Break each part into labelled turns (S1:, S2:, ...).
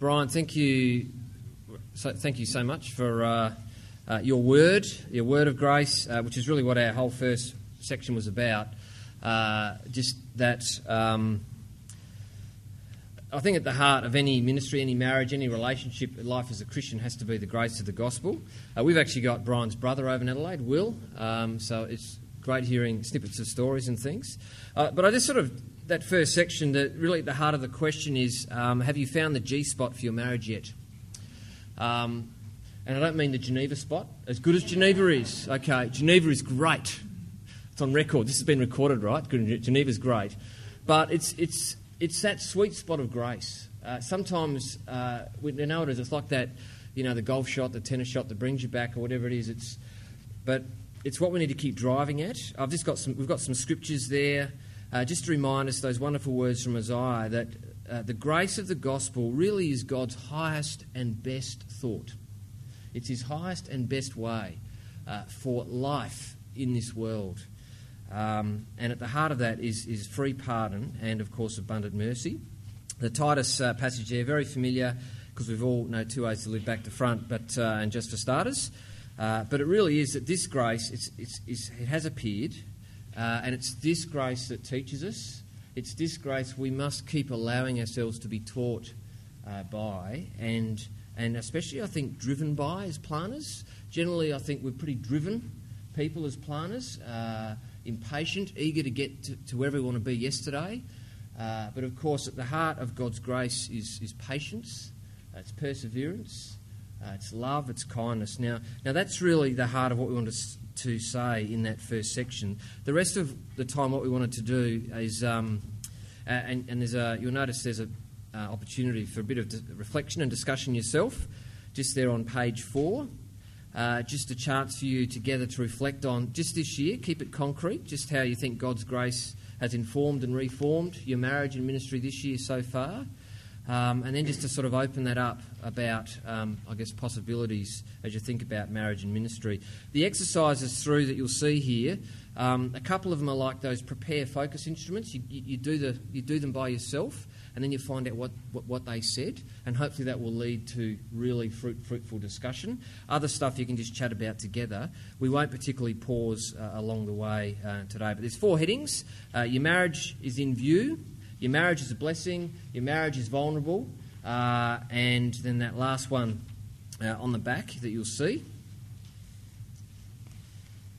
S1: Brian, thank you. So, thank you so much for uh, uh, your word, your word of grace, uh, which is really what our whole first section was about. Uh, just that. Um, I think at the heart of any ministry, any marriage, any relationship, life as a Christian has to be the grace of the gospel. Uh, we've actually got Brian's brother over in Adelaide, Will, um, so it's great hearing snippets of stories and things. Uh, but I just sort of that first section, that really at the heart of the question is um, Have you found the G spot for your marriage yet? Um, and I don't mean the Geneva spot, as good as Geneva is. Okay, Geneva is great. It's on record. This has been recorded, right? Geneva's great. But it's, it's, it's that sweet spot of grace. Uh, sometimes uh, we know it is. It's like that, you know, the golf shot, the tennis shot that brings you back, or whatever it is. It's, but it's what we need to keep driving at. I've just got some. We've got some scriptures there uh, just to remind us those wonderful words from Isaiah that uh, the grace of the gospel really is God's highest and best thought. It's his highest and best way uh, for life in this world. Um, and at the heart of that is, is free pardon and, of course, abundant mercy. The Titus uh, passage there, very familiar because we've all know two ways to live back to front, but uh, and just for starters. Uh, but it really is that this grace it's, it's, it's, it has appeared uh, and it's this grace that teaches us. It's this grace we must keep allowing ourselves to be taught uh, by, and, and especially, I think, driven by as planters. Generally, I think we're pretty driven people as planters, uh, impatient, eager to get to, to, wherever we want to be yesterday. Uh, but of course, at the heart of God's grace is, is patience, it's perseverance, uh, it's love, it's kindness. Now, now that's really the heart of what we want to to say in that first section. The rest of the time, what we wanted to do is, um, and, and, there's a, you'll notice there's an uh, opportunity for a bit of reflection and discussion yourself, just there on page four. Uh, just a chance for you together to reflect on just this year, keep it concrete, just how you think God's grace has informed and reformed your marriage and ministry this year so far. Um, and then just to sort of open that up about, um, I guess, possibilities as you think about marriage and ministry. The exercises through that you'll see here, um, a couple of them are like those prepare focus instruments. You, you, you, do the, you do them by yourself, and then you find out what, what, what, they said, and hopefully that will lead to really fruit, fruitful discussion. Other stuff you can just chat about together. We won't particularly pause uh, along the way uh, today, but there's four headings. Uh, your marriage is in view. Your marriage is a blessing, your marriage is vulnerable, uh, and then that last one uh, on the back that you'll see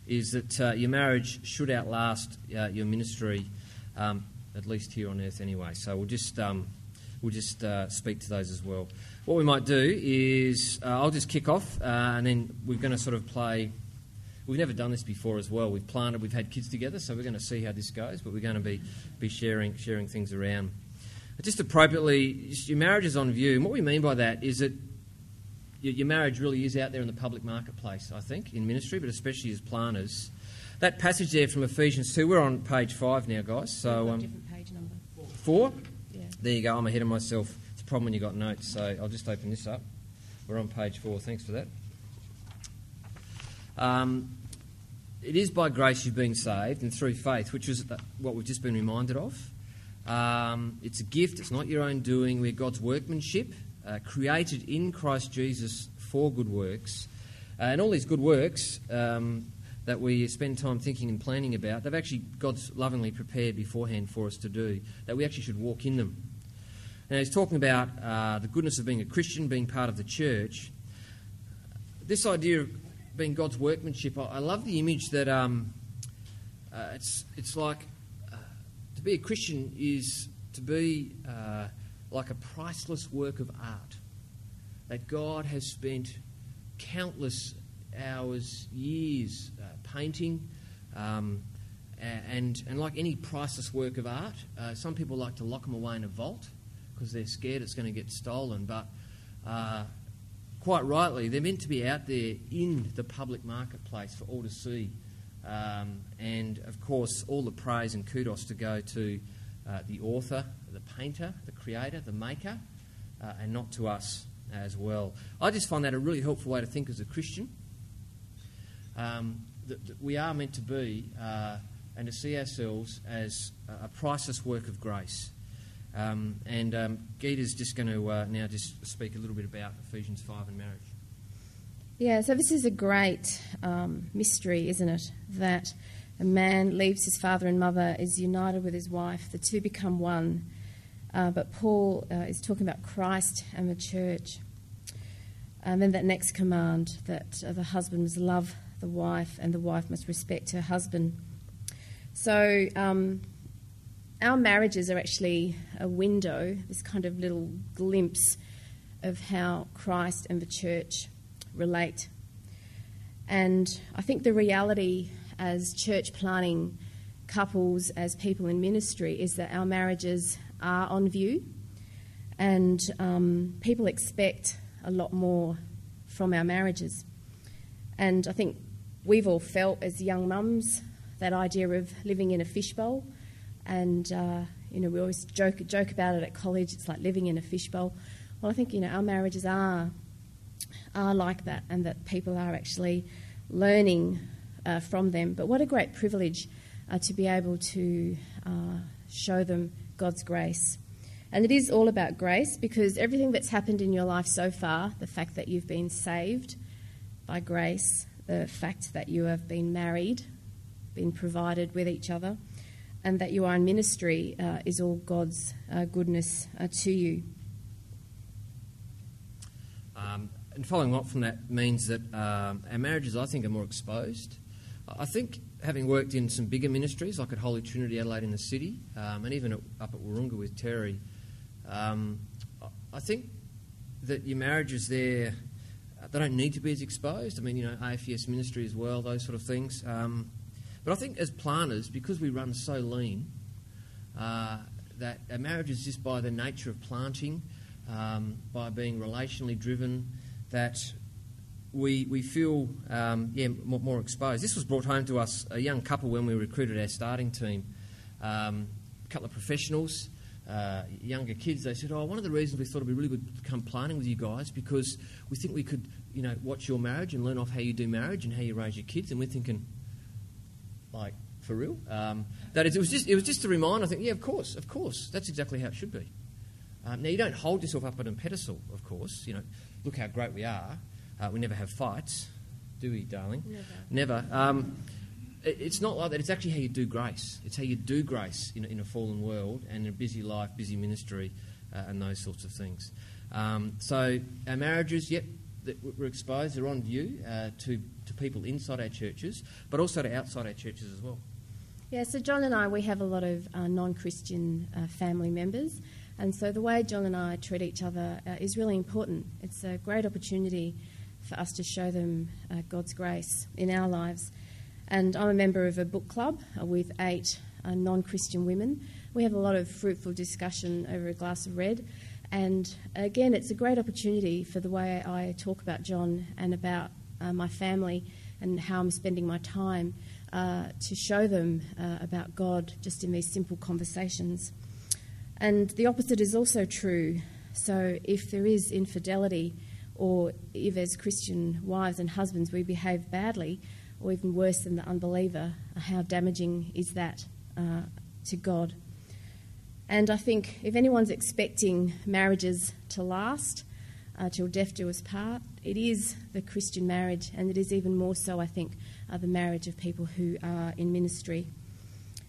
S1: is that uh, your marriage should outlast uh, your ministry, um, at least here on earth anyway. So we'll just, um, we'll just uh, speak to those as well. What we might do is uh, I'll just kick off, and then we're going to sort of play We've never done this before as well. We've planted, we've had kids together, so we're going to see how this goes, but we're going to be, be sharing, sharing things around. Just appropriately, your marriage is on view. And what we mean by that is that your marriage really is out there in the public marketplace, I think, in ministry, but especially as planters. That passage there from Ephesians 2, we're on page 5 now, guys. So,
S2: um, different page number.
S1: 4? Yeah. There you go, I'm ahead of myself. It's a problem when you've got notes, so I'll just open this up. We're on page 4, thanks for that. Um, it is by grace you've been saved and through faith, which is what we've just been reminded of. Um, it's a gift, it's not your own doing. We're God's workmanship, uh, created in Christ Jesus for good works. Uh, and all these good works um, that we spend time thinking and planning about, they've actually God's lovingly prepared beforehand for us to do, that we actually should walk in them. Now, he's talking about uh, the goodness of being a Christian, being part of the church. This idea of being God's workmanship, I, I love the image that um, uh, it's, it's like uh, to be a Christian is to be uh, like a priceless work of art that God has spent countless hours, years uh, painting. Um, and, and like any priceless work of art, uh, some people like to lock them away in a vault because they're scared it's going to get stolen. But uh, quite rightly, they're meant to be out there in the public marketplace for all to see. Um, and of course, all the praise and kudos to go to uh, the author, the painter, the creator, the maker, uh, and not to us as well. I just find that a really helpful way to think as a Christian. Um, that, that, we are meant to be uh, and to see ourselves as a priceless work of grace. Um, and um, Geetha's just going to uh, now just speak a little bit about Ephesians 5 and marriage.
S2: Yeah, so this is a great um, mystery, isn't it? That a man leaves his father and mother, is united with his wife, the two become one. Uh, but Paul uh, is talking about Christ and the church. And then that next command that uh, the husband must love the wife and the wife must respect her husband. So, um, our marriages are actually a window, this kind of little glimpse of how Christ and the church relate. And I think the reality as church planting couples, as people in ministry, is that our marriages are on view and um, people expect a lot more from our marriages. And I think we've all felt as young mums that idea of living in a fishbowl. And, uh, you know, we always joke, joke about it at college. It's like living in a fishbowl. Well, I think, you know, our marriages are, are like that and that people are actually learning uh, from them. But what a great privilege uh, to be able to uh, show them God's grace. And it is all about grace because everything that's happened in your life so far, the fact that you've been saved by grace, the fact that you have been married, been provided with each other, and that you are in ministry uh, is all God's uh, goodness uh, to you.
S1: Um, and following on from that means that um, our marriages, I think, are more exposed. I think, having worked in some bigger ministries, like at Holy Trinity Adelaide in the city, um, and even at, up at Wahroonga with Terry, um, I think that your marriages there, they don't need to be as exposed. I mean, you know, AFES ministry as well, those sort of things. Um, but I think as planters, because we run so lean, uh, that marriage is just by the nature of planting, um, by being relationally driven, that we, we feel um, yeah, more, more, exposed. This was brought home to us, a young couple, when we recruited our starting team. Um, a couple of professionals, uh, younger kids, they said, Oh, one of the reasons we thought it'd be really good to come planning with you guys because we think we could, you know, watch your marriage and learn off how you do marriage and how you raise your kids. And we're thinking, like, for real? Um, that is, it was just it was just a reminder. I think, yeah, of course, of course, that's exactly how it should be. Um, now you don't hold yourself up on a pedestal, of course. You know, look how great we are. Uh, we never have fights, do we, darling?
S2: Never.
S1: Never. Um, it, it's not like that. It's actually how you do grace. It's how you do grace in, in a fallen world and in a busy life, busy ministry, uh, and those sorts of things. Um, so our marriages, yep, we're exposed. They're on view uh, to people inside our churches, but also to outside our churches as well.
S2: Yeah. So John and I, we have a lot of uh, non-Christian uh, family members. And so the way John and I treat each other uh, is really important. It's a great opportunity for us to show them uh, God's grace in our lives. And I'm a member of a book club uh, with eight uh, non Christian women. We have a lot of fruitful discussion over a glass of red. And again, it's a great opportunity for the way I talk about John and about uh, my family and how I'm spending my time uh, to show them uh, about God just in these simple conversations. And the opposite is also true. So if there is infidelity, or if as Christian wives and husbands we behave badly, or even worse than the unbeliever, how damaging is that uh, to God? And I think if anyone's expecting marriages to last uh, till death do us part, it is the Christian marriage, and it is even more so, I think, uh, the marriage of people who are in ministry.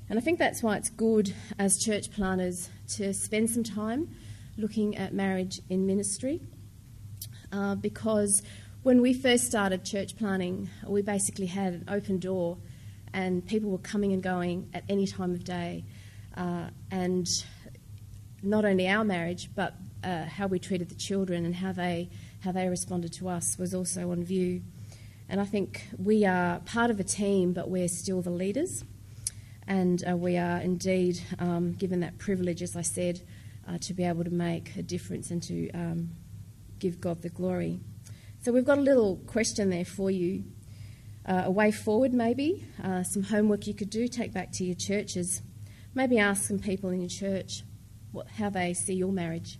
S2: And I think that's why it's good as church planters to spend some time looking at marriage in ministry uh, because when we first started church planting, we basically had an open door and people were coming and going at any time of day. Uh, and not only our marriage, but uh, how we treated the children and how they, how they responded to us was also on view. And I think we are part of a team, but we're still the leaders. And uh, we are indeed um, given that privilege, as I said, uh, to be able to make a difference and to um, give God the glory. So we've got a little question there for you. Uh, a way forward, maybe, uh, some homework you could do, take back to your churches. Maybe ask some people in your church what, how they see your marriage.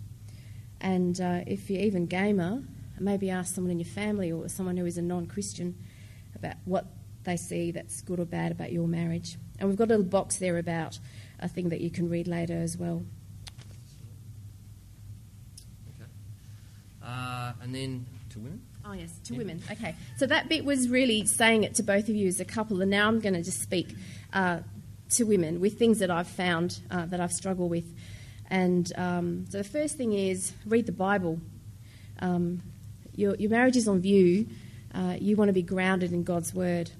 S2: And uh, if you're even gamer, maybe ask someone in your family or someone who is a non Christian about what they see that's good or bad about your marriage. And we've got a little box there about a thing that you can read later as well. Okay.
S1: Uh, and then to women?
S2: Oh, yes, to
S1: yeah.
S2: women. Okay. So that bit was really saying it to both of you as a couple, and now I'm going to just speak uh, to women with things that I've found uh, that I've struggled with. And um, so the first thing is read the Bible. Um, your, your marriage is on view. Uh, you want to be grounded in God's Word.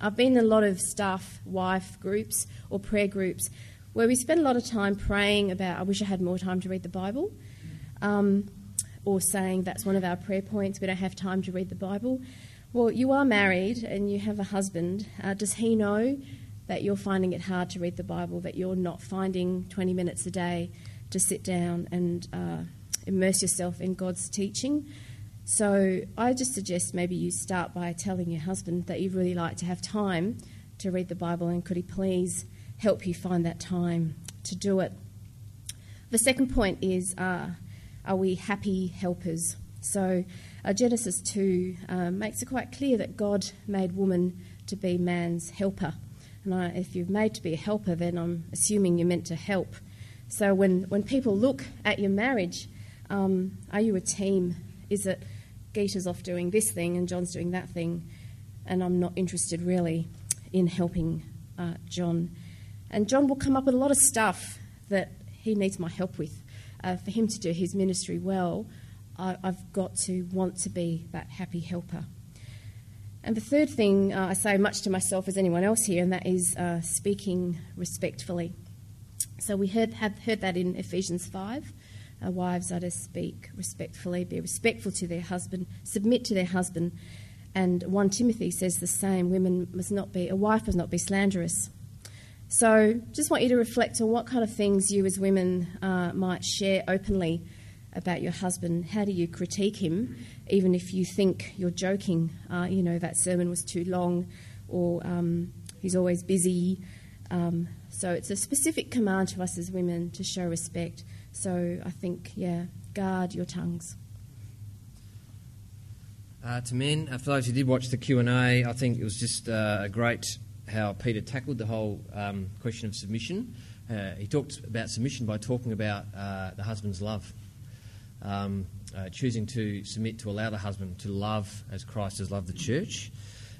S2: I've been in a lot of staff, wife groups, or prayer groups where we spend a lot of time praying about, I wish I had more time to read the Bible. Um, or saying that's one of our prayer points, we don't have time to read the Bible. Well, you are married and you have a husband. Uh, does he know that you're finding it hard to read the Bible, that you're not finding 20 minutes a day to sit down and uh, immerse yourself in God's teaching? So I just suggest maybe you start by telling your husband that you'd really like to have time to read the Bible and could he please help you find that time to do it. The second point is uh, are we happy helpers? So uh, Genesis 2 um, makes it quite clear that God made woman to be man's helper. And I, if you're made to be a helper, then I'm assuming you're meant to help. So when, when people look at your marriage, um, are you a team? Is it Geetha's off doing this thing and John's doing that thing, and I'm not interested really in helping uh, John? And John will come up with a lot of stuff that he needs my help with. Uh, for him to do his ministry well, I, I've got to want to be that happy helper. And the third thing uh, I say much to myself as anyone else here, and that is uh, speaking respectfully. So we heard, have heard that in Ephesians 5. Uh, wives are to speak respectfully, be respectful to their husband, submit to their husband. And 1 Timothy says the same women must not be, a wife must not be slanderous. So just want you to reflect on what kind of things you as women uh, might share openly about your husband. How do you critique him, even if you think you're joking? Uh, you know, that sermon was too long, or um, he's always busy. Um, so it's a specific command to us as women to show respect. So I think, yeah, guard your tongues.
S1: Uh, to men, uh, for those who did watch the Q and A, I think it was just uh, a great how Peter tackled the whole um, question of submission. Uh, he talked about submission by talking about uh, the husband's love, um, uh, choosing to submit to allow the husband to love as Christ has loved the church.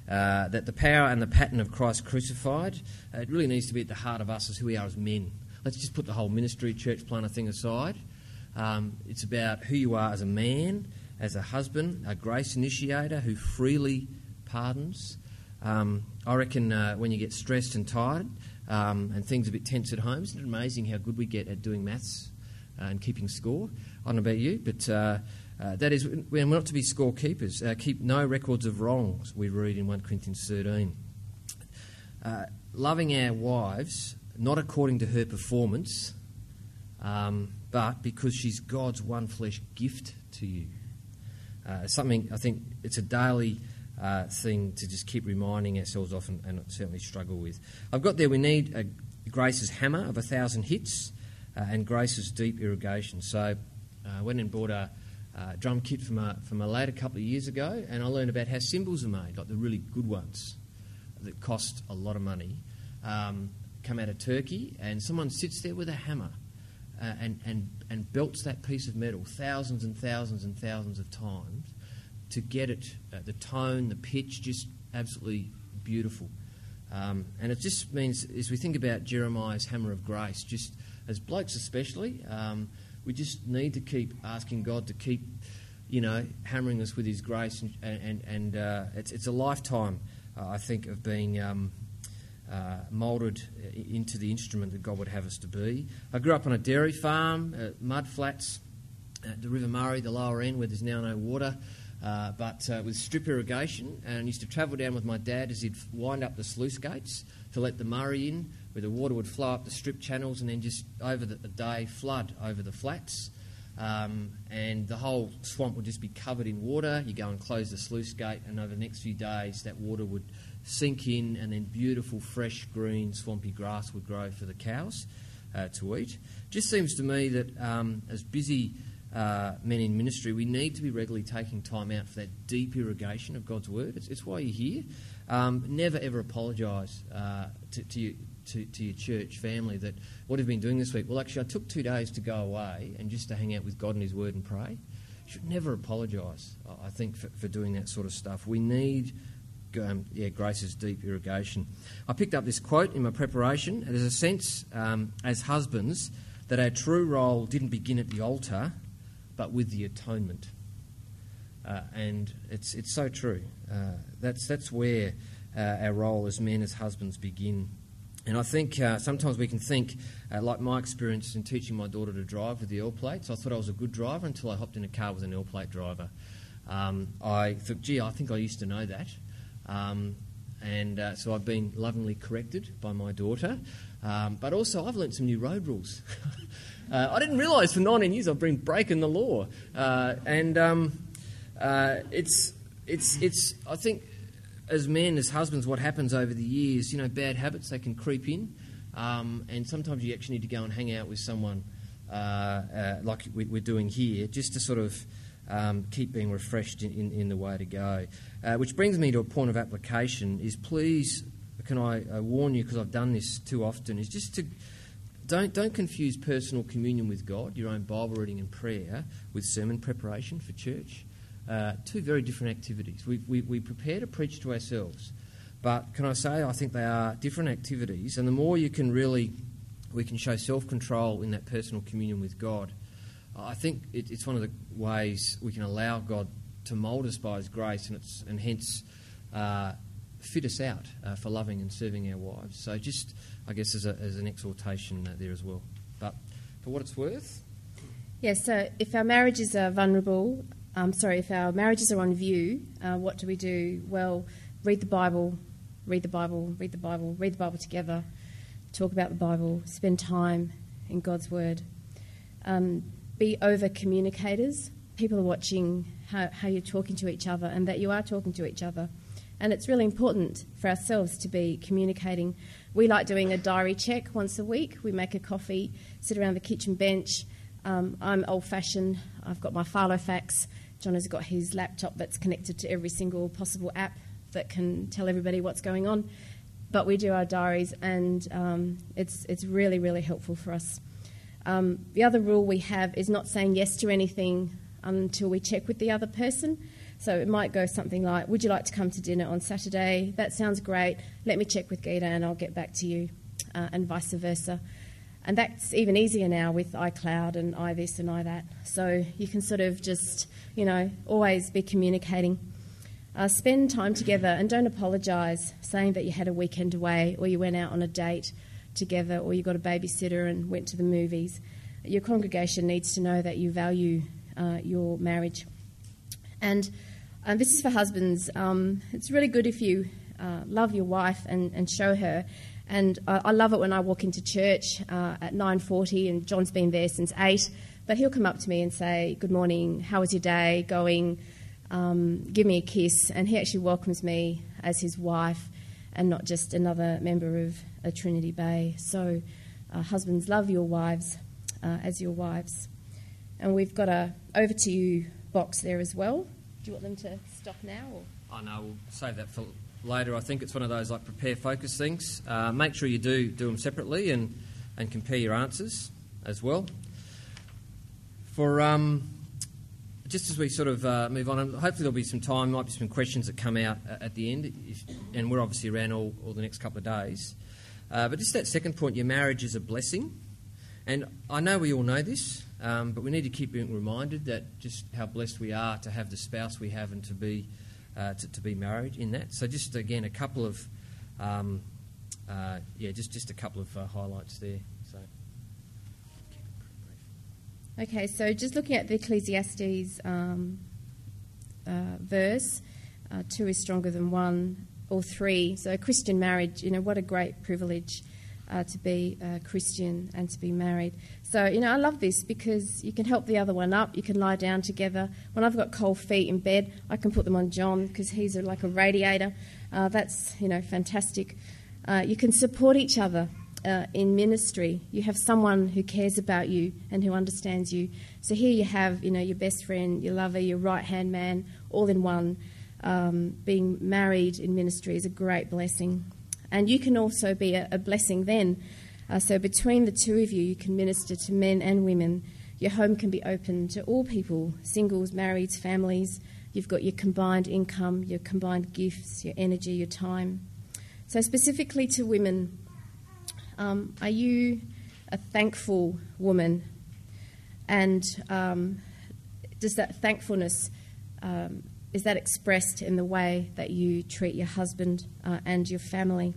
S1: Uh, that the power and the pattern of Christ crucified, uh, it really needs to be at the heart of us as who we are as men. Let's just put the whole ministry, church planter thing aside. Um, it's about who you are as a man, as a husband, a grace initiator who freely pardons. Um, I reckon uh, when you get stressed and tired um, and things a bit tense at home, isn't it amazing how good we get at doing maths uh, and keeping score? I don't know about you, but uh, that is, we're not to be scorekeepers. Uh, keep no records of wrongs, we read in 1 Corinthians 13. Uh, loving our wives, not according to her performance, um, but because she's God's one flesh gift to you. Uh, something I think it's a daily uh, thing to just keep reminding ourselves of and, and certainly struggle with. I've got there, we need a Grace's hammer of a thousand hits uh, and Grace's deep irrigation. So I went and bought a uh, drum kit from a, from a lad a couple of years ago and I learned about how cymbals are made, like the really good ones that cost a lot of money, um, come out of Turkey and someone sits there with a hammer. Uh, and, and, and belts that piece of metal thousands and thousands and thousands of times to get it, uh, the tone, the pitch, just absolutely beautiful. Um, and it just means, as we think about Jeremiah's hammer of grace, just as blokes especially, um, we just need to keep asking God to keep, you know, hammering us with His grace, and and, and uh, it's it's a lifetime, uh, I think, of being. Um, uh, moulded into the instrument that God would have us to be. I grew up on a dairy farm, uh, mud flats at the River Murray, the lower end, where there's now no water, uh, but uh, with strip irrigation. And used to travel down with my dad as he'd wind up the sluice gates to let the Murray in, where the water would flow up the strip channels and then just over the, the day flood over the flats. Um, and the whole swamp would just be covered in water. You go and close the sluice gate, and over the next few days, that water would sink in, and then beautiful, fresh, green, swampy grass would grow for the cows uh, to eat. Just seems to me that um, as busy uh, men in ministry, we need to be regularly taking time out for that deep irrigation of God's word. It's, it's why you're here. Um, never ever apologise uh, to, to, you, to, to, your church family that what have you been doing this week? Well, actually, I took two days to go away and just to hang out with God and His Word and pray. should never apologise, I think, for, for doing that sort of stuff. We need um, yeah, grace's deep irrigation. I picked up this quote in my preparation. There's a sense um, as husbands that our true role didn't begin at the altar, but with the atonement. Uh, and it's, it's so true. Uh, that's, that's where uh, our role as men, as husbands, begin. And I think uh, sometimes we can think, uh, like my experience in teaching my daughter to drive with the L plates, I thought I was a good driver until I hopped in a car with an L plate driver. Um, I thought, gee, I think I used to know that. Um, and uh, so I've been lovingly corrected by my daughter. Um, but also, I've learnt some new road rules. uh, I didn't realise for 19 years I've been breaking the law. Uh, and um, uh, it's, it's, it's, I think, as men, as husbands, what happens over the years, you know, bad habits, they can creep in. Um, and sometimes you actually need to go and hang out with someone uh, uh, like we're doing here, just to sort of um, keep being refreshed in, in, in, the way to go. Uh, which brings me to a point of application is please, can I uh, warn you, because I've done this too often, is just to don't, don't confuse personal communion with God, your own Bible reading and prayer, with sermon preparation for church. Uh, two very different activities. We, we, we prepare to preach to ourselves, but can I say, I think they are different activities, and the more you can really, we can show self control in that personal communion with God I think it, it's one of the ways we can allow God to mould us by His grace and, and hence uh, fit us out uh, for loving and serving our wives. So, just I guess as, a, as an exhortation uh, there as well. But for what it's worth.
S2: Yes, so if our marriages are vulnerable, um, sorry, if our marriages are on view, uh, what do we do? Well, read the Bible, read the Bible, read the Bible, read the Bible together, talk about the Bible, spend time in God's Word. Um, be over communicators. People are watching how, how you're talking to each other and that you are talking to each other. And it's really important for ourselves to be communicating. We like doing a diary check once a week. We make a coffee, sit around the kitchen bench. Um, I'm old fashioned. I've got my Filofax. John has got his laptop that's connected to every single possible app that can tell everybody what's going on. But we do our diaries, and um, it's, it's really, really helpful for us. Um, the other rule we have is not saying yes to anything until we check with the other person. So it might go something like, Would you like to come to dinner on Saturday? That sounds great. Let me check with Geetha and I'll get back to you, uh, and vice versa. And that's even easier now with iCloud and iThis and iThat. So you can sort of just, you know, always be communicating. Uh, spend time together and don't apologise saying that you had a weekend away or you went out on a date together or you got a babysitter and went to the movies. Your congregation needs to know that you value uh, your marriage. And uh, this is for husbands. Um, it's really good if you uh, love your wife and, and show her. And I love it when I walk into church uh, at 9:40, and John's been there since eight. But he'll come up to me and say, "Good morning. How was your day going?" Um, give me a kiss, and he actually welcomes me as his wife and not just another member of a Trinity Bay. So, uh, husbands, love your wives uh, as your wives. And we've got a over to you box there as well. Do you want them to stop now? Or?
S1: Oh no, we'll save that for later. I think it's one of those like prepare focus things. Uh, make sure you do do them separately and and compare your answers as well. For um, just as we sort of uh, move on, hopefully there'll be some time, might be some questions that come out at the end, if, and we're obviously around all, all the next couple of days. Uh, but just that second point, your marriage is a blessing. And I know we all know this, um, but we need to keep being reminded that just how blessed we are to have the spouse we have and to be, uh, to, to, be married in that. So just again, a couple of, um, uh, yeah, just, just a couple of uh, highlights there. So.
S2: Okay, so just looking at the Ecclesiastes um, uh, verse, uh, two is stronger than one, or three. So, Christian marriage, you know, what a great privilege uh, to be a Christian and to be married. So, you know, I love this because you can help the other one up. You can lie down together. When I've got cold feet in bed, I can put them on John because he's like a radiator. Uh, that's, you know, fantastic. Uh, you can support each other uh, in ministry. You have someone who cares about you and who understands you. So here you have, you know, your best friend, your lover, your right hand man, all in one. Um, being married in ministry is a great blessing, and you can also be a, a blessing then. Uh, so between the two of you, you can minister to men and women. Your home can be open to all people singles, marrieds, families. You've got your combined income, your combined gifts, your energy, your time. So, specifically to women, um, are you a thankful woman? And um, does that thankfulness um, is that expressed in the way that you treat your husband uh, and your family?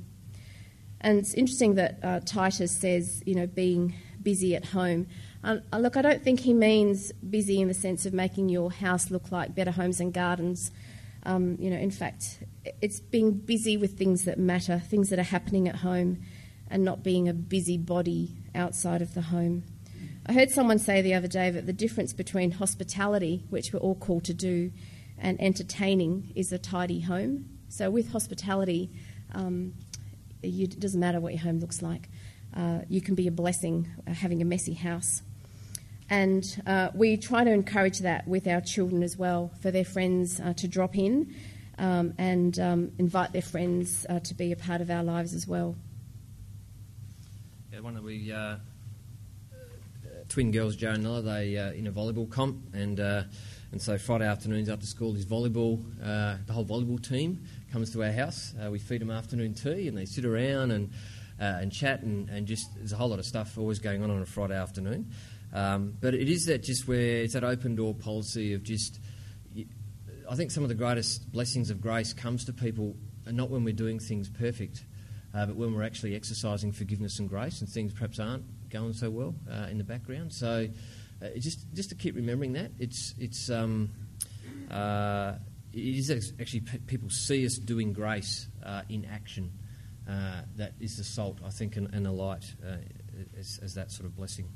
S2: And it's interesting that uh, Titus says, you know, being busy at home. Uh, look, I don't think he means busy in the sense of making your house look like better homes and gardens. Um, you know, in fact, it's being busy with things that matter, things that are happening at home, and not being a busybody outside of the home. I heard someone say the other day that the difference between hospitality, which we're all called to do, and entertaining is a tidy home. So, with hospitality, um, you, it doesn't matter what your home looks like. Uh, you can be a blessing uh, having a messy house. And uh, we try to encourage that with our children as well, for their friends uh, to drop in um, and um, invite their friends uh, to be a part of our lives as well.
S1: Yeah, one of we uh, twin girls, Joe and Nella, they in a volleyball comp, and and so Friday afternoons after school is volleyball. Uh, the whole volleyball team comes to our house. Uh, we feed them afternoon tea, and they sit around and uh, and chat, and, and just there's a whole lot of stuff always going on on a Friday afternoon. Um, but it is that just where it's that open door policy of just. I think some of the greatest blessings of grace comes to people not when we're doing things perfect, uh, but when we're actually exercising forgiveness and grace, and things perhaps aren't going so well uh, in the background. So, uh, just just to keep remembering that it's it's um, uh, it is actually p- people see us doing grace uh, in action. Uh, that is the salt, I think, and, and the light uh, as, as, that sort of blessing.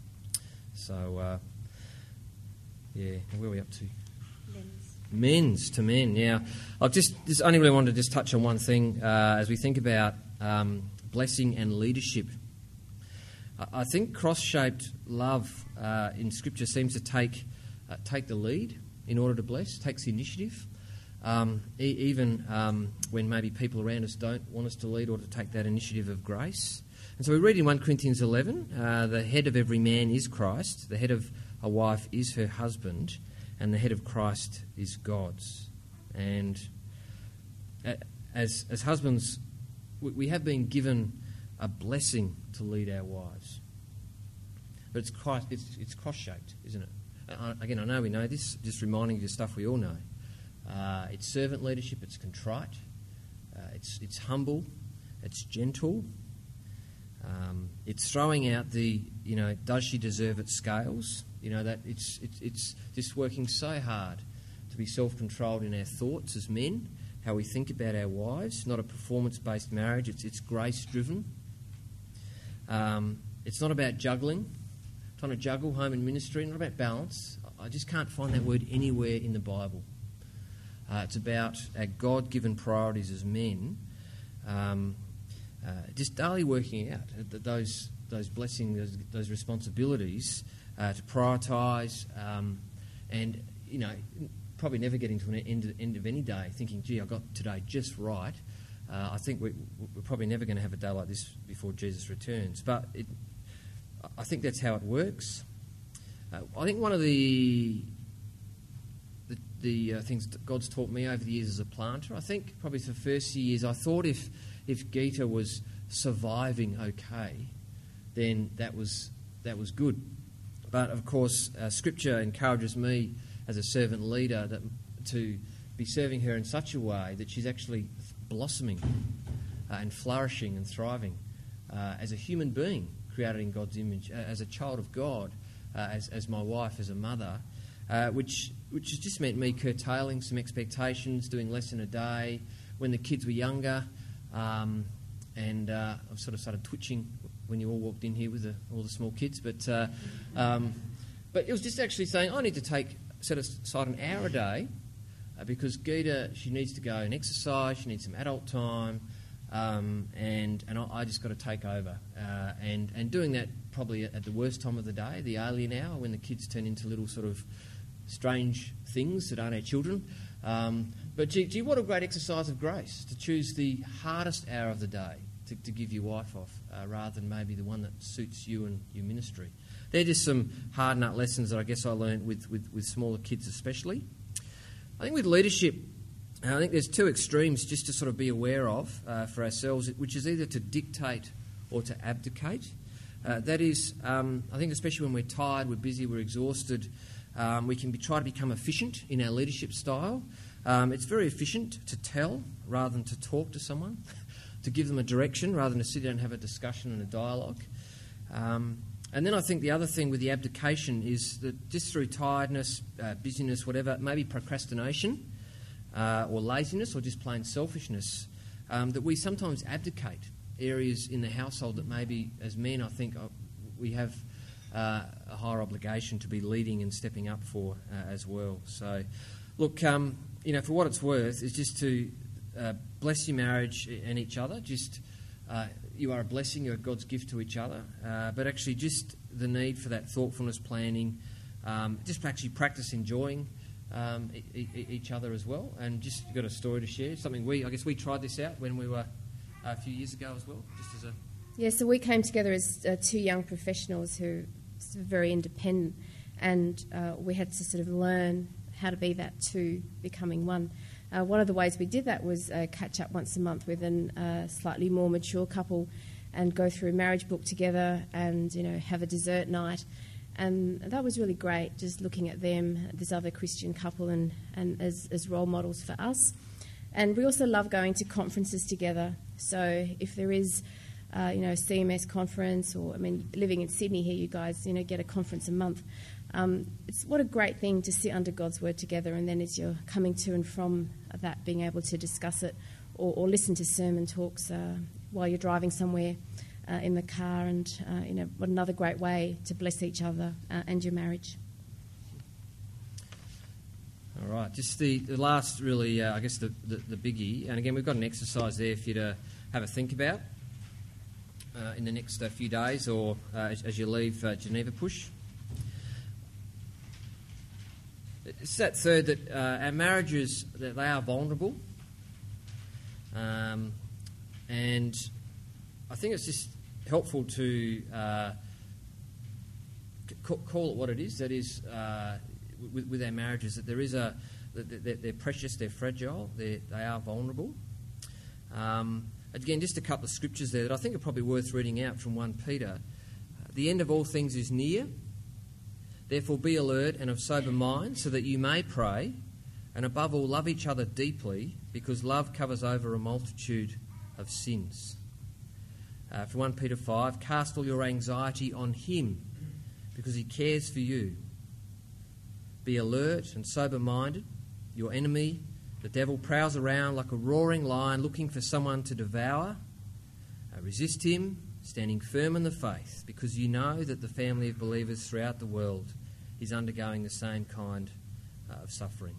S1: So, yeah, where are we up to? Men's. Men's to men. Now, I've just, just only really wanted to just touch on one thing as we think about um, blessing and leadership I think cross shaped love uh, in Scripture seems to take, uh, take the lead in order to bless, takes the initiative. Um, e- even um, when maybe people around us don't want us to lead or to take that initiative of grace. And so we read in 1 Corinthians 11 uh, the head of every man is Christ, the head of a wife is her husband, and the head of Christ is God's. And as, as husbands, we have been given a blessing to lead our wives. But it's, cross, it's, it's cross-shaped, isn't it? Uh, again, I know we know this, just reminding you of stuff we all know. Uh, it's servant leadership, it's contrite, uh, it's, it's humble, it's gentle, um, it's throwing out the, you know, does she deserve it scales? You know, that it's, it's, it's just working so hard to be self controlled in our thoughts as men, how we think about our wives, not a performance based marriage, it's, it's grace driven. Um, it's not about juggling, trying to juggle home and ministry, not about balance. I just can't find that word anywhere in the Bible. Uh, it's about our God given priorities as men, um, uh, just daily working out those, those blessings, those, those responsibilities uh, to prioritise um, and, you know, probably never getting to an end, end of any day thinking, gee, I got today just right. Uh, I think we, are probably never going to have a day like this before Jesus returns. But it, I think that's how it works. Uh, I think one of the the, the uh, things God's taught me over the years as a planter, I think probably for the first few years, I thought if if Geetha was surviving okay, then that was that was good. But of course, uh, Scripture encourages me as a servant leader that, to be serving her in such a way that she's actually blossoming uh, and flourishing and thriving uh, as a human being created in God's image, uh, as a child of God, uh, as, as my wife, as a mother, uh, which, which has just meant me curtailing some expectations, doing less in a day. When the kids were younger, um, and I've sort of started twitching when you all walked in here with the, all the small kids, but, um, but it was just actually saying, I need to take set aside an hour a day uh, because Geetha, she needs to go and exercise, she needs some adult time, um, and, and I, I, just got to take over. Uh, and, and doing that probably at, the worst time of the day, the alien hour, when the kids turn into little sort of strange things that aren't our children. Um, but gee, gee, what a great exercise of grace to choose the hardest hour of the day to, to give your wife off uh, rather than maybe the one that suits you and your ministry. they're just some hard nut lessons that I guess I learned with, with, with smaller kids, especially. I think with leadership, I think there's two extremes just to sort of be aware of uh, for ourselves, which is either to dictate or to abdicate. Uh, that is, um, I think, especially when we're tired, we're busy, we're exhausted, um, we can be, try to become efficient in our leadership style. Um, it's very efficient to tell rather than to talk to someone, to give them a direction rather than to sit down and have a discussion and a dialogue. Um, and then I think the other thing with the abdication is that just through tiredness, uh, busyness, whatever, maybe procrastination uh, or laziness or just plain selfishness, um, that we sometimes abdicate areas in the household that maybe as men I think uh, we have uh, a higher obligation to be leading and stepping up for uh, as well. So, look, um, you know, for what it's worth, is just to uh, bless your marriage and each other. Just you are a blessing, you're God's gift to each other. Uh, but actually, just the need for that thoughtfulness, planning, um, just actually practice enjoying. Um, e- e- each other as well, and just got a story to share. Something we, I guess, we tried this out when we were a few years ago as well, just as a
S2: yeah. So we came together as uh, two young professionals who were very independent, and uh, we had to sort of learn how to be that two becoming one. Uh, one of the ways we did that was uh, catch up once a month with a uh, slightly more mature couple and go through a marriage book together and you know have a dessert night. And that was really great just looking at them this other christian couple and, and as, as role models for us. And we also love going to conferences together. So if there is uh, you know a cms conference or i mean living in sydney here you guys you know get a conference a month. Um, it's what a great thing to sit under God's word together, and then as you're coming to and from that, being able to discuss it or, or listen to sermon talks uh, while you're driving somewhere uh, in the car, and uh, you know what another great way to bless each other uh, and your marriage.
S1: All right, just the, the last really, uh, I guess the, the, the, biggie, and again we've got an exercise there for you to have a think about uh, in the next few days or as, as, you leave Geneva Push. It's that third that uh, our marriages that they are vulnerable, um, and I think it's just helpful to uh, call it what it is. That is, uh, with, with, our marriages, that there is a that they're precious, they're fragile, they're, they are vulnerable. Um, again, just a couple of scriptures there that I think are probably worth reading out from 1 Peter. The end of all things is near. Therefore, be alert and of sober mind, so that you may pray, and above all, love each other deeply, because love covers over a multitude of sins. Uh, from 1 Peter 5, cast all your anxiety on Him, because He cares for you. Be alert and sober minded. Your enemy, the devil, prowls around like a roaring lion looking for someone to devour. Uh, resist him, standing firm in the faith, because you know that the family of believers throughout the world is undergoing the same kind uh, of suffering.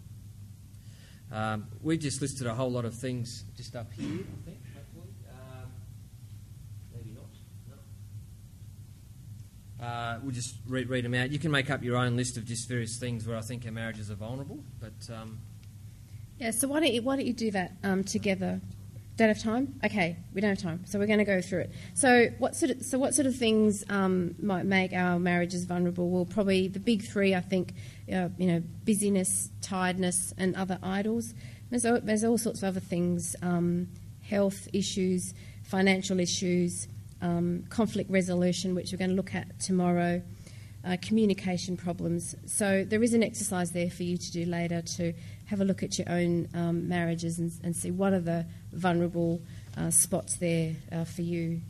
S1: Um, we've just listed a whole lot of things just up here, I think, hopefully. Um, maybe not. No. Uh, we'll just read, read, them out. You can make up your own list of just various things where I think our marriages are vulnerable, but. Um,
S2: yeah, so why don't you, why don't you do that um, together? Don't have time? Okay, we don't have time, so we're going to go through it. So, what sort of so what sort of things um, might make our marriages vulnerable? Well, probably the big three, I think. Uh, you know, busyness, tiredness, and other idols. There's, there's all sorts of other things: um, health issues, financial issues, um, conflict resolution, which we're going to look at tomorrow. Uh, communication problems. So there is an exercise there for you to do later to have a look at your own um, marriages and, and, see what are the vulnerable uh, spots there uh, for you.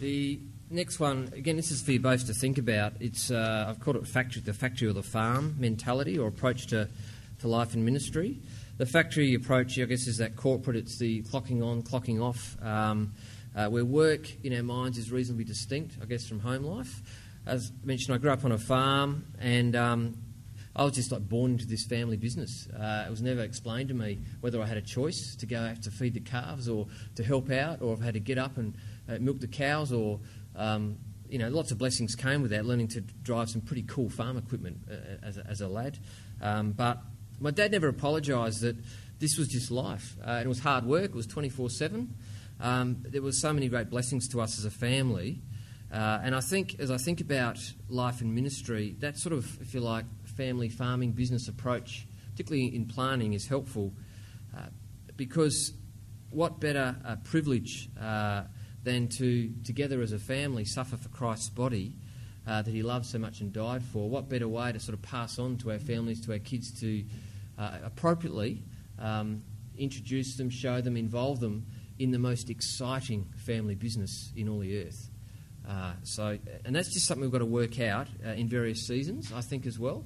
S1: The next one, again, this is for you both to think about. It's uh, I've called it factory, the factory or the farm mentality or approach to, to life and ministry. The factory approach, I guess, is that corporate. It's the clocking on, clocking off, um, uh, where work in our minds is reasonably distinct, I guess, from home life. As mentioned, I grew up on a farm, and um, I was just like born into this family business. Uh, it was never explained to me whether I had a choice to go out to feed the calves or to help out, or if I had to get up and uh, milk the cows, or um, you know, lots of blessings came with that. Learning to drive some pretty cool farm equipment uh, as, a, as a lad, um, but my dad never apologised that this was just life. Uh, it was hard work. It was twenty four seven. Um, there was so many great blessings to us as a family. Uh, and I think, as I think about life and ministry, that sort of, if you like, family farming business approach, particularly in planning, is helpful uh, because what better uh, privilege uh, than to, together as a family, suffer for Christ's body uh, that He loved so much and died for? What better way to sort of pass on to our families, to our kids, to uh, appropriately um, introduce them, show them, involve them in the most exciting family business in all the earth? Uh, so, and that's just something we've got to work out uh, in various seasons, I think, as well.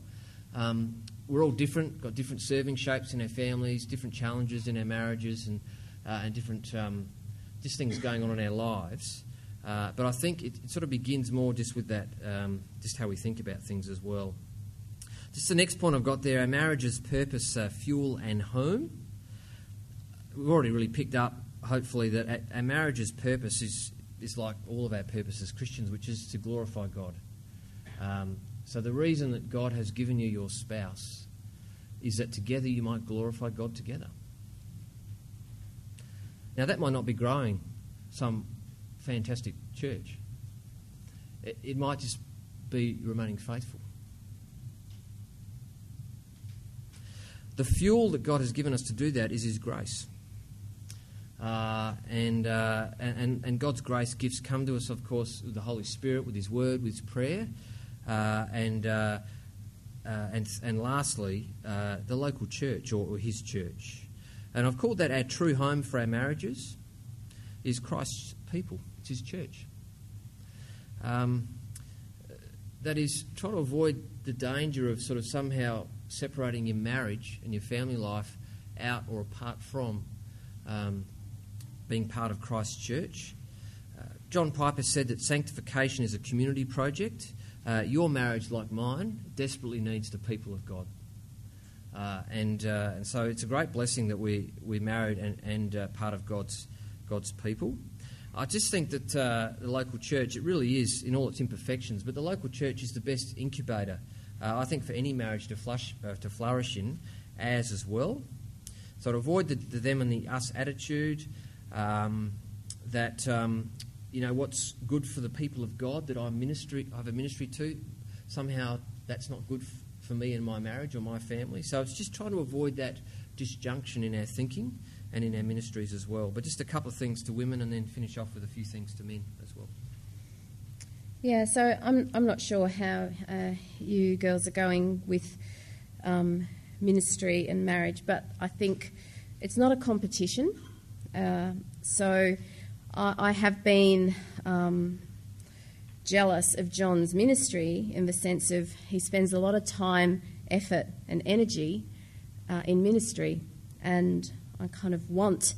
S1: Um, we're all different, got different serving shapes in our families, different challenges in our marriages, and, uh, and different um, just things going on in our lives. Uh, but I think it, it, sort of begins more just with that, um, just how we think about things as well. Just the next point I've got there our marriage's purpose, uh, fuel, and home. We've already really picked up, hopefully, that our marriage's purpose is, is like all of our purpose as Christians, which is to glorify God. Um, so the reason that God has given you your spouse is that together you might glorify God together. Now, that might not be growing some fantastic church, it, it might just be remaining faithful. The fuel that God has given us to do that is His grace. Uh, and, uh, and, and God's grace gifts come to us, of course, with the Holy Spirit, with His Word, with His prayer, and, uh, uh, and, and lastly, uh, the local church or, or, His church. And I've called that our true home for our marriages is Christ's people, it's His church. Um, that is, try to avoid the danger of sort of somehow separating your marriage and your family life out or apart from um, being part of Christ's church. Uh, John Piper said that sanctification is a community project. Uh, your marriage, like mine, desperately needs the people of God. Uh, and, uh, and so it's a great blessing that we, we're married and, and uh, part of God's, God's people. I just think that uh, the local church, it really is in all its imperfections, but the local church is the best incubator, I think, for any marriage to, flush, to flourish in, as as well. So to avoid the, the them and the us attitude, um, that um, you know what's good for the people of God that I'm ministry I have a ministry to, somehow that's not good for me and my marriage or my family. So it's just trying to avoid that disjunction in our thinking and in our ministries as well. But just a couple of things to women, and then finish off with a few things to men as well.
S2: Yeah, so I'm I'm not sure how uh, you girls are going with um, ministry and marriage, but I think it's not a competition. Uh, so I, have been um, jealous of John's ministry in the sense of he spends a lot of time, effort, and energy uh, in ministry, and I kind of want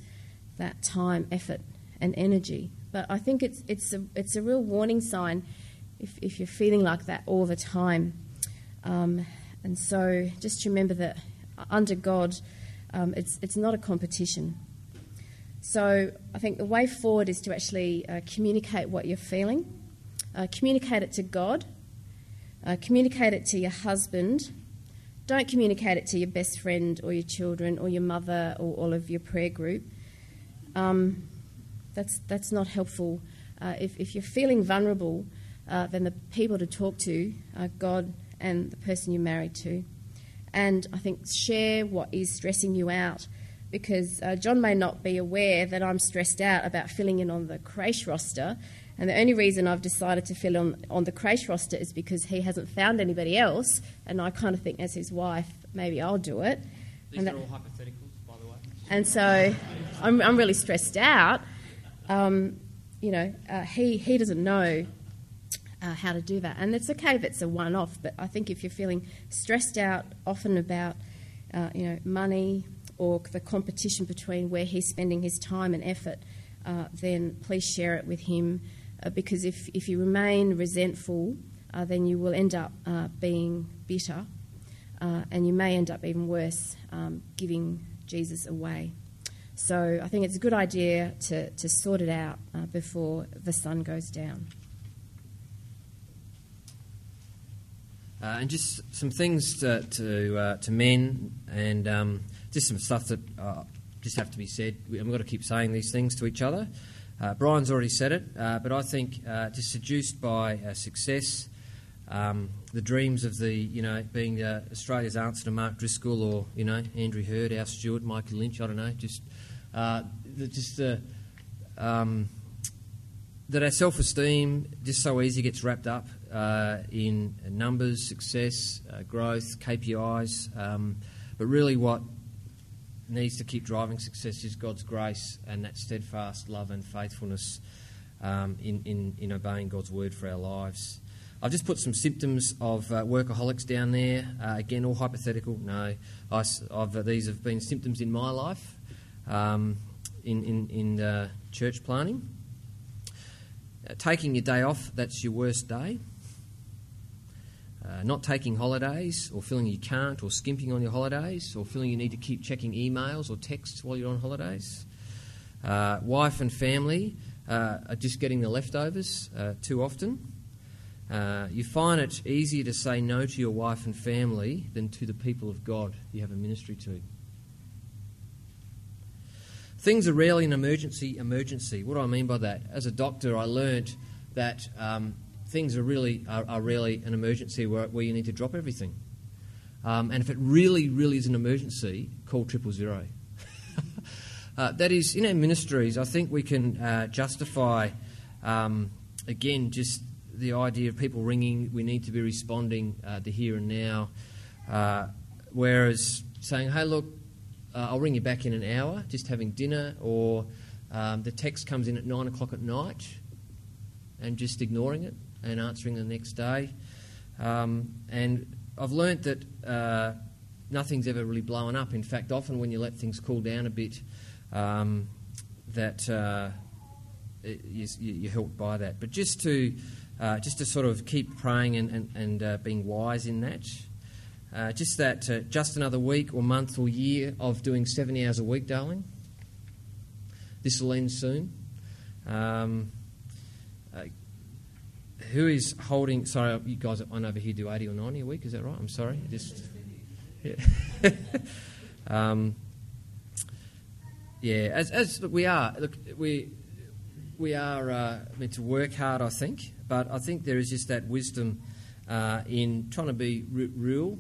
S2: that time, effort, and energy. But I think it's it's a it's a real warning sign if if you're feeling like that all the time. Um, and so just remember that under God, um, it's it's not a competition. So I think the way forward is to actually uh, communicate what you're feeling, uh, communicate it to God, uh, communicate it to your husband. Don't communicate it to your best friend or your children or your mother or all of your prayer group. Um, that's, that's not helpful. Uh, if, if you're feeling vulnerable, uh, then the people to talk to are God and the person you're married to. And I think share what is stressing you out because uh, John may not be aware that I'm stressed out about filling in on the creche roster. And the only reason I've decided to fill on, on the creche roster is because he hasn't found anybody else. And I kind of think, as his wife, maybe I'll do it.
S1: These and are that, all hypotheticals, by the way.
S2: And so I'm, I'm really stressed out. Um, you know, uh, he, he doesn't know uh, how to do that. And it's okay if it's a one off, but I think if you're feeling stressed out often about, uh, you know, money, or the competition between where he's spending his time and effort, uh, then please share it with him uh, because if, if you remain resentful, uh, then you will end up uh, being bitter uh, and you may end up even worse, um, giving Jesus away. So I think it's a good idea to, to sort it out uh, before the sun goes down.
S1: and just some things to, to, to men and um, just some stuff that uh, just have to be said. We've got to keep saying these things to each other. Uh, Brian's already said it, uh, but I think uh, just seduced by uh, success, um, the dreams of the, you know, being Australia's answer to Mark Driscoll or, you know, Andrew Heard, Al Stewart, Michael Lynch, I don't know, just, just um, that our self esteem just so easy gets wrapped up uh, in numbers, success, uh, growth, KPIs. Um, but really, what needs to keep driving success is God's grace and that steadfast love and faithfulness um, in, in, in obeying God's word for our lives. I've just put some symptoms of uh, workaholics down there. Uh, again, all hypothetical. No, I, uh, these have been symptoms in my life um, in, in, in uh, church planting. Uh, taking your day off, that's your worst day. Uh, not taking holidays, or feeling you can't, or skimping on your holidays, or feeling you need to keep checking emails or texts while you're on holidays. Uh, wife and family uh, are just getting the leftovers uh, too often. Uh, you find it easier to say no to your wife and family than to the people of God you have a ministry to. Things are rarely an emergency emergency. What do I mean by that? As a doctor, I learnt that um, things are really are, are really an emergency where, where, you need to drop everything. Um, and if it really, really is an emergency, call triple zero. uh, that is, in our ministries, I think we can uh, justify, um, again, just the idea of people ringing, we need to be responding uh, the here and now. Uh, whereas saying, hey, look, uh, I'll ring you back in an hour, just having dinner, or um, the text comes in at nine o'clock at night and just ignoring it and answering the next day. Um, and I've learnt that uh, nothing's ever really blown up. In fact, often when you let things cool down a bit, um, that uh, it, you, you're helped by that. But just to uh, just to sort of keep praying and, and, and uh, being wise in that. Uh, just that, uh, just another week or month or year of doing 70 hours a week, darling. This will end soon. Um, who is holding? Sorry, you guys on over here do 80 or 90 a week, is that right? I'm sorry. Just. Yeah. um, yeah, as, as look, we are, look, we, we are uh, meant to work hard, I think, but I think there is just that wisdom uh, in trying to be r- real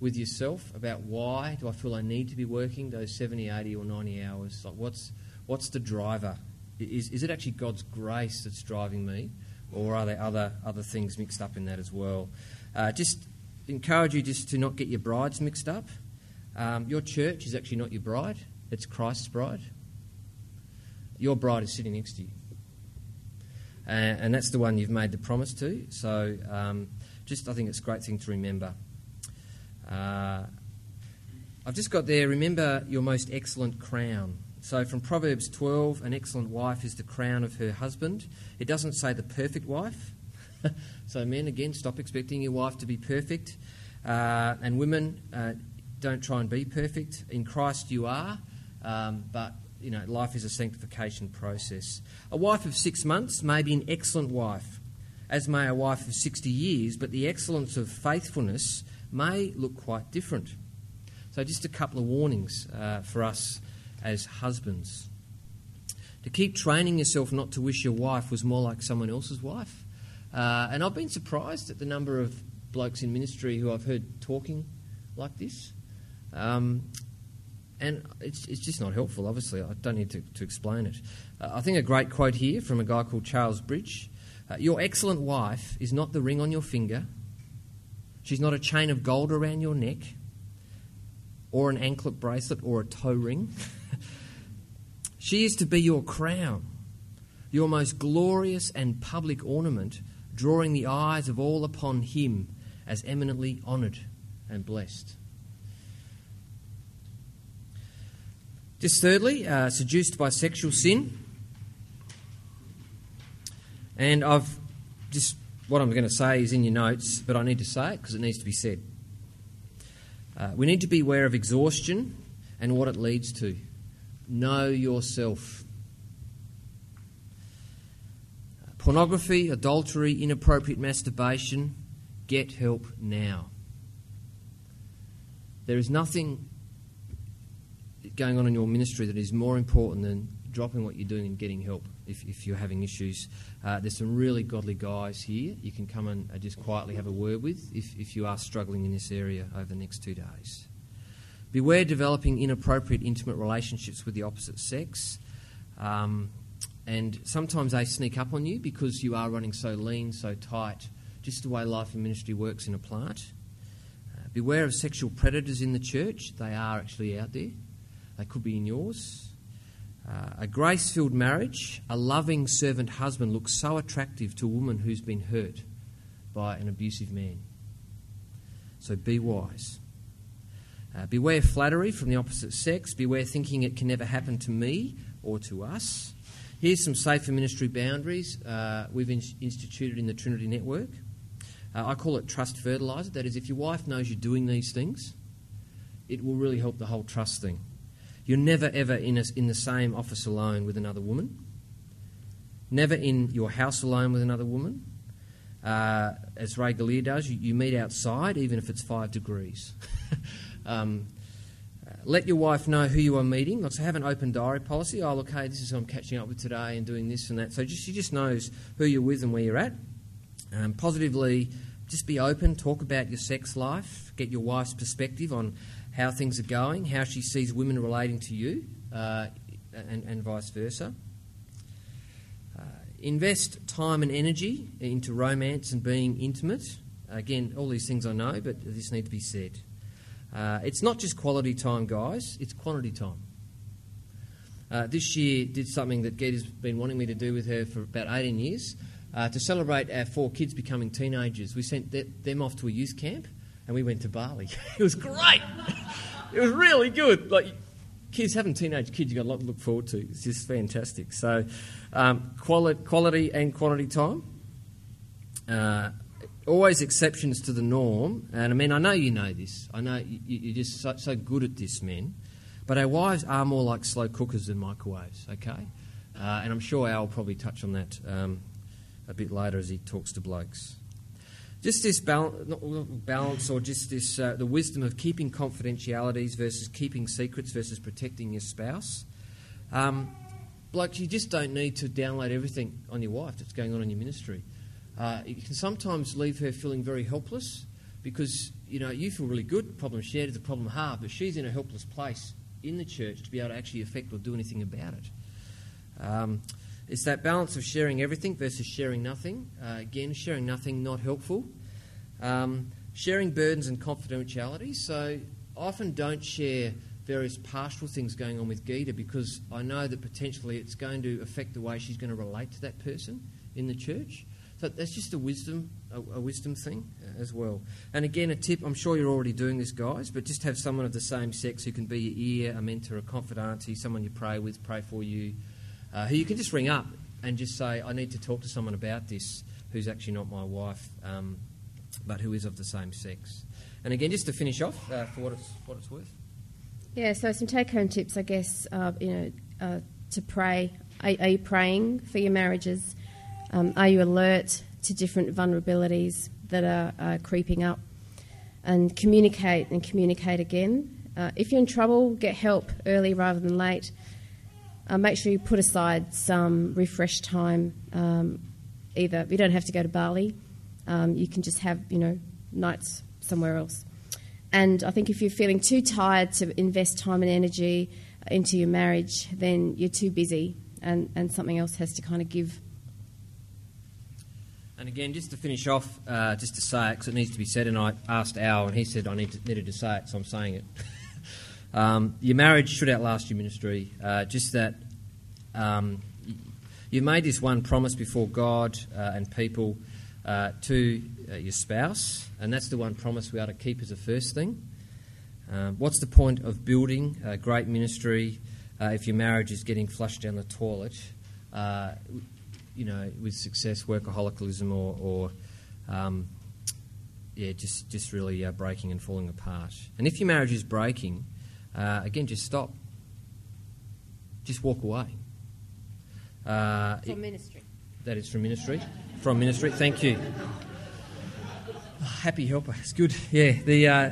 S1: with yourself about why do I feel I need to be working those 70, 80, or 90 hours? Like, what's, what's the driver? Is, is it actually God's grace that's driving me? Or are there other, other things mixed up in that as well? Uh, just encourage you just to not get your brides mixed up. Um, your church is actually not your bride, it's Christ's bride. Your bride is sitting next to you. Uh, and that's the one you've made the promise to. So um, just I think it's a great thing to remember. Uh, I've just got there, remember your most excellent crown. So, from Proverbs 12, an excellent wife is the crown of her husband. It doesn't say the perfect wife. so, men, again, stop expecting your wife to be perfect. Uh, and women, uh, don't try and be perfect. In Christ, you are. Um, but, you know, life is a sanctification process. A wife of six months may be an excellent wife, as may a wife of 60 years, but the excellence of faithfulness may look quite different. So, just a couple of warnings uh, for us as husbands. To keep training yourself not to wish your wife was more like someone else's wife. Uh, and I've been surprised at the number of blokes in ministry who I've heard talking like this. Um, and it's, it's just not helpful, obviously. I don't need to, to explain it. Uh, I think a great quote here from a guy called Charles Bridge uh, Your excellent wife is not the ring on your finger, she's not a chain of gold around your neck, or an anklet bracelet, or a toe ring. She is to be your crown, your most glorious and public ornament, drawing the eyes of all upon him as eminently honoured and blessed. Just thirdly, uh, seduced by sexual sin. And I've just, what I'm going to say is in your notes, but I need to say it because it needs to be said. Uh, we need to be aware of exhaustion and what it leads to. Know yourself. Pornography, adultery, inappropriate masturbation, get help now. There is nothing going on in your ministry that is more important than dropping what you're doing and getting help if, if you're having issues. Uh, there's some really godly guys here you can come and just quietly have a word with if, if you are struggling in this area over the next two days. Beware developing inappropriate intimate relationships with the opposite sex. Um, and sometimes they sneak up on you because you are running so lean, so tight, just the way life and ministry works in a plant. Uh, beware of sexual predators in the church. They are actually out there. They could be in yours. Uh, a grace filled marriage, a loving servant husband looks so attractive to a woman who's been hurt by an abusive man. So be wise. Uh, beware flattery from the opposite sex. Beware thinking it can never happen to me or to us. Here's some safer ministry boundaries uh, we've in- instituted in the Trinity Network. Uh, I call it trust fertiliser. That is, if your wife knows you're doing these things, it will really help the whole trust thing. You're never ever in, a, in the same office alone with another woman. Never in your house alone with another woman. Uh, as Ray Gallier does, you, you, meet outside even if it's five degrees. um, uh, let your wife know who you are meeting. Let's have an open diary policy. Oh, look, hey, this is who I'm catching up with today and doing this and that. So just, she just knows who you're with and where you're at. Um, positively, just be open, talk about your sex life, get your wife's perspective on how things are going, how she sees women relating to you, uh, and, and, vice versa. Uh, invest time and energy into romance and being intimate. Again, all these things I know, but this needs to be said. Uh, it's not just quality time, guys, it's quantity time. Uh, this year did something that Geetha's been wanting me to do with her for about 18 years. Uh, to celebrate our four kids becoming teenagers, we sent them off to a youth camp and we went to Bali. it was great. it was really good. Like kids having teenage kids, you've got a lot to look forward to. It's just fantastic. So, um, quality, quality and quantity time. Uh, always exceptions to the norm. And I mean, I know you know this. I know you, are just so, so, good at this, men. But our wives are more like slow cookers than microwaves, okay? Uh, and I'm sure Al will probably touch on that um, a bit later as he talks to blokes. Just this balance, or just this uh, the wisdom of keeping confidentialities versus keeping secrets versus protecting your spouse. Um, like you just don't need to download everything on your wife that's going on in your ministry. Uh, you can sometimes leave her feeling very helpless because you know you feel really good. Problem shared is a problem halved, but she's in a helpless place in the church to be able to actually affect or do anything about it. Um, it's that balance of sharing everything versus sharing nothing. Uh, again, sharing nothing not helpful. Um, sharing burdens and confidentiality. So I often don't share various pastoral things going on with Geetha because I know that potentially it's going to affect the way she's going to relate to that person in the church. So that's just a wisdom, a, a, wisdom thing as well. And again, a tip. I'm sure you're already doing this, guys, but just have someone of the same sex who can be your ear, a mentor, a confidant, someone you pray with, pray for you, uh, who you can just ring up and just say, I need to talk to someone about this who's actually not my wife, um, but who is of the same sex. And again, just to finish off, uh, for what it's, what it's worth.
S2: Yeah, so some take home tips, I guess, uh, you know, to pray. Are, are, you praying for your marriages? Um, are you alert to different vulnerabilities that are creeping up? And communicate and communicate again. Uh, if you're in trouble, get help early rather than late. Uh, make sure you put aside some refresh time. Um, either you don't have to go to Bali, um, you can just have you know nights somewhere else. And I think if you're feeling too tired to invest time and energy into your marriage, then you're too busy, and, and something else has to kind of give.
S1: And again, just to finish off, uh, just to say it, because it needs to be said, and I asked Al, and he said I need to, needed to say it, so I'm saying it. Um, your marriage should outlast your ministry. Uh, just that um, you made this one promise before God uh, and people uh, to uh, your spouse, and that's the one promise we are to keep as a first thing. Um, what's the point of building a great ministry uh, if your marriage is getting flushed down the toilet? Uh, you know, with success, workaholism, or, or um, yeah, just just really breaking and falling apart. And if your marriage is breaking, uh, again, just stop. Just walk away.
S2: Uh, from ministry.
S1: That is from ministry. From ministry. Thank you. Happy helper. It's good. Yeah. The uh,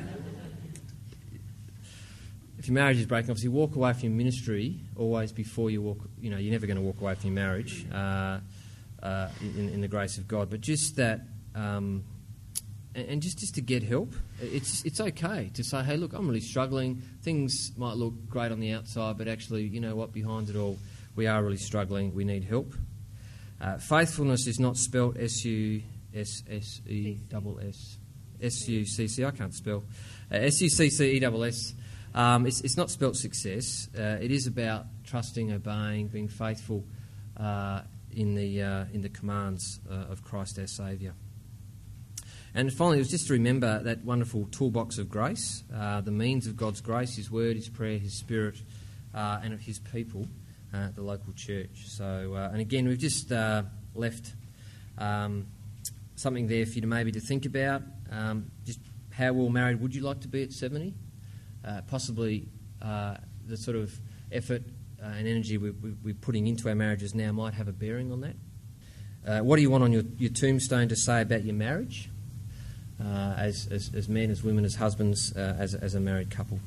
S1: if your marriage is breaking, obviously walk away from your ministry always before you walk. You know, you're never going to walk away from your marriage uh, uh, in, in, the grace of God. But just that, um, and just just to get help, it's it's okay to say, hey, look, I'm really struggling. Things might look great on the outside, but actually, you know what? Behind it all, we are really struggling. We need help. Uh, faithfulness is not spelt S U S S E double S S U C C. I can't spell. Uh, S U C C E double S. Um, it's, it's not spelt success. Uh, it is about trusting, obeying, being faithful uh, in the uh, in the commands of Christ our Saviour. And finally, it was just to remember that wonderful toolbox of grace, uh, the means of God's grace, His Word, His prayer, His Spirit, and of His people at the local church. So, and again, we've just left. Um, something there for you to maybe to think about. Um, just how well married would you like to be at 70? Uh, possibly uh, the sort of effort uh, and energy we, are putting into our marriages now might have a bearing on that. Uh, what do you want on your, your tombstone to say about your marriage? Uh, as, as, as men, as women, as husbands, uh, as, as a married couple.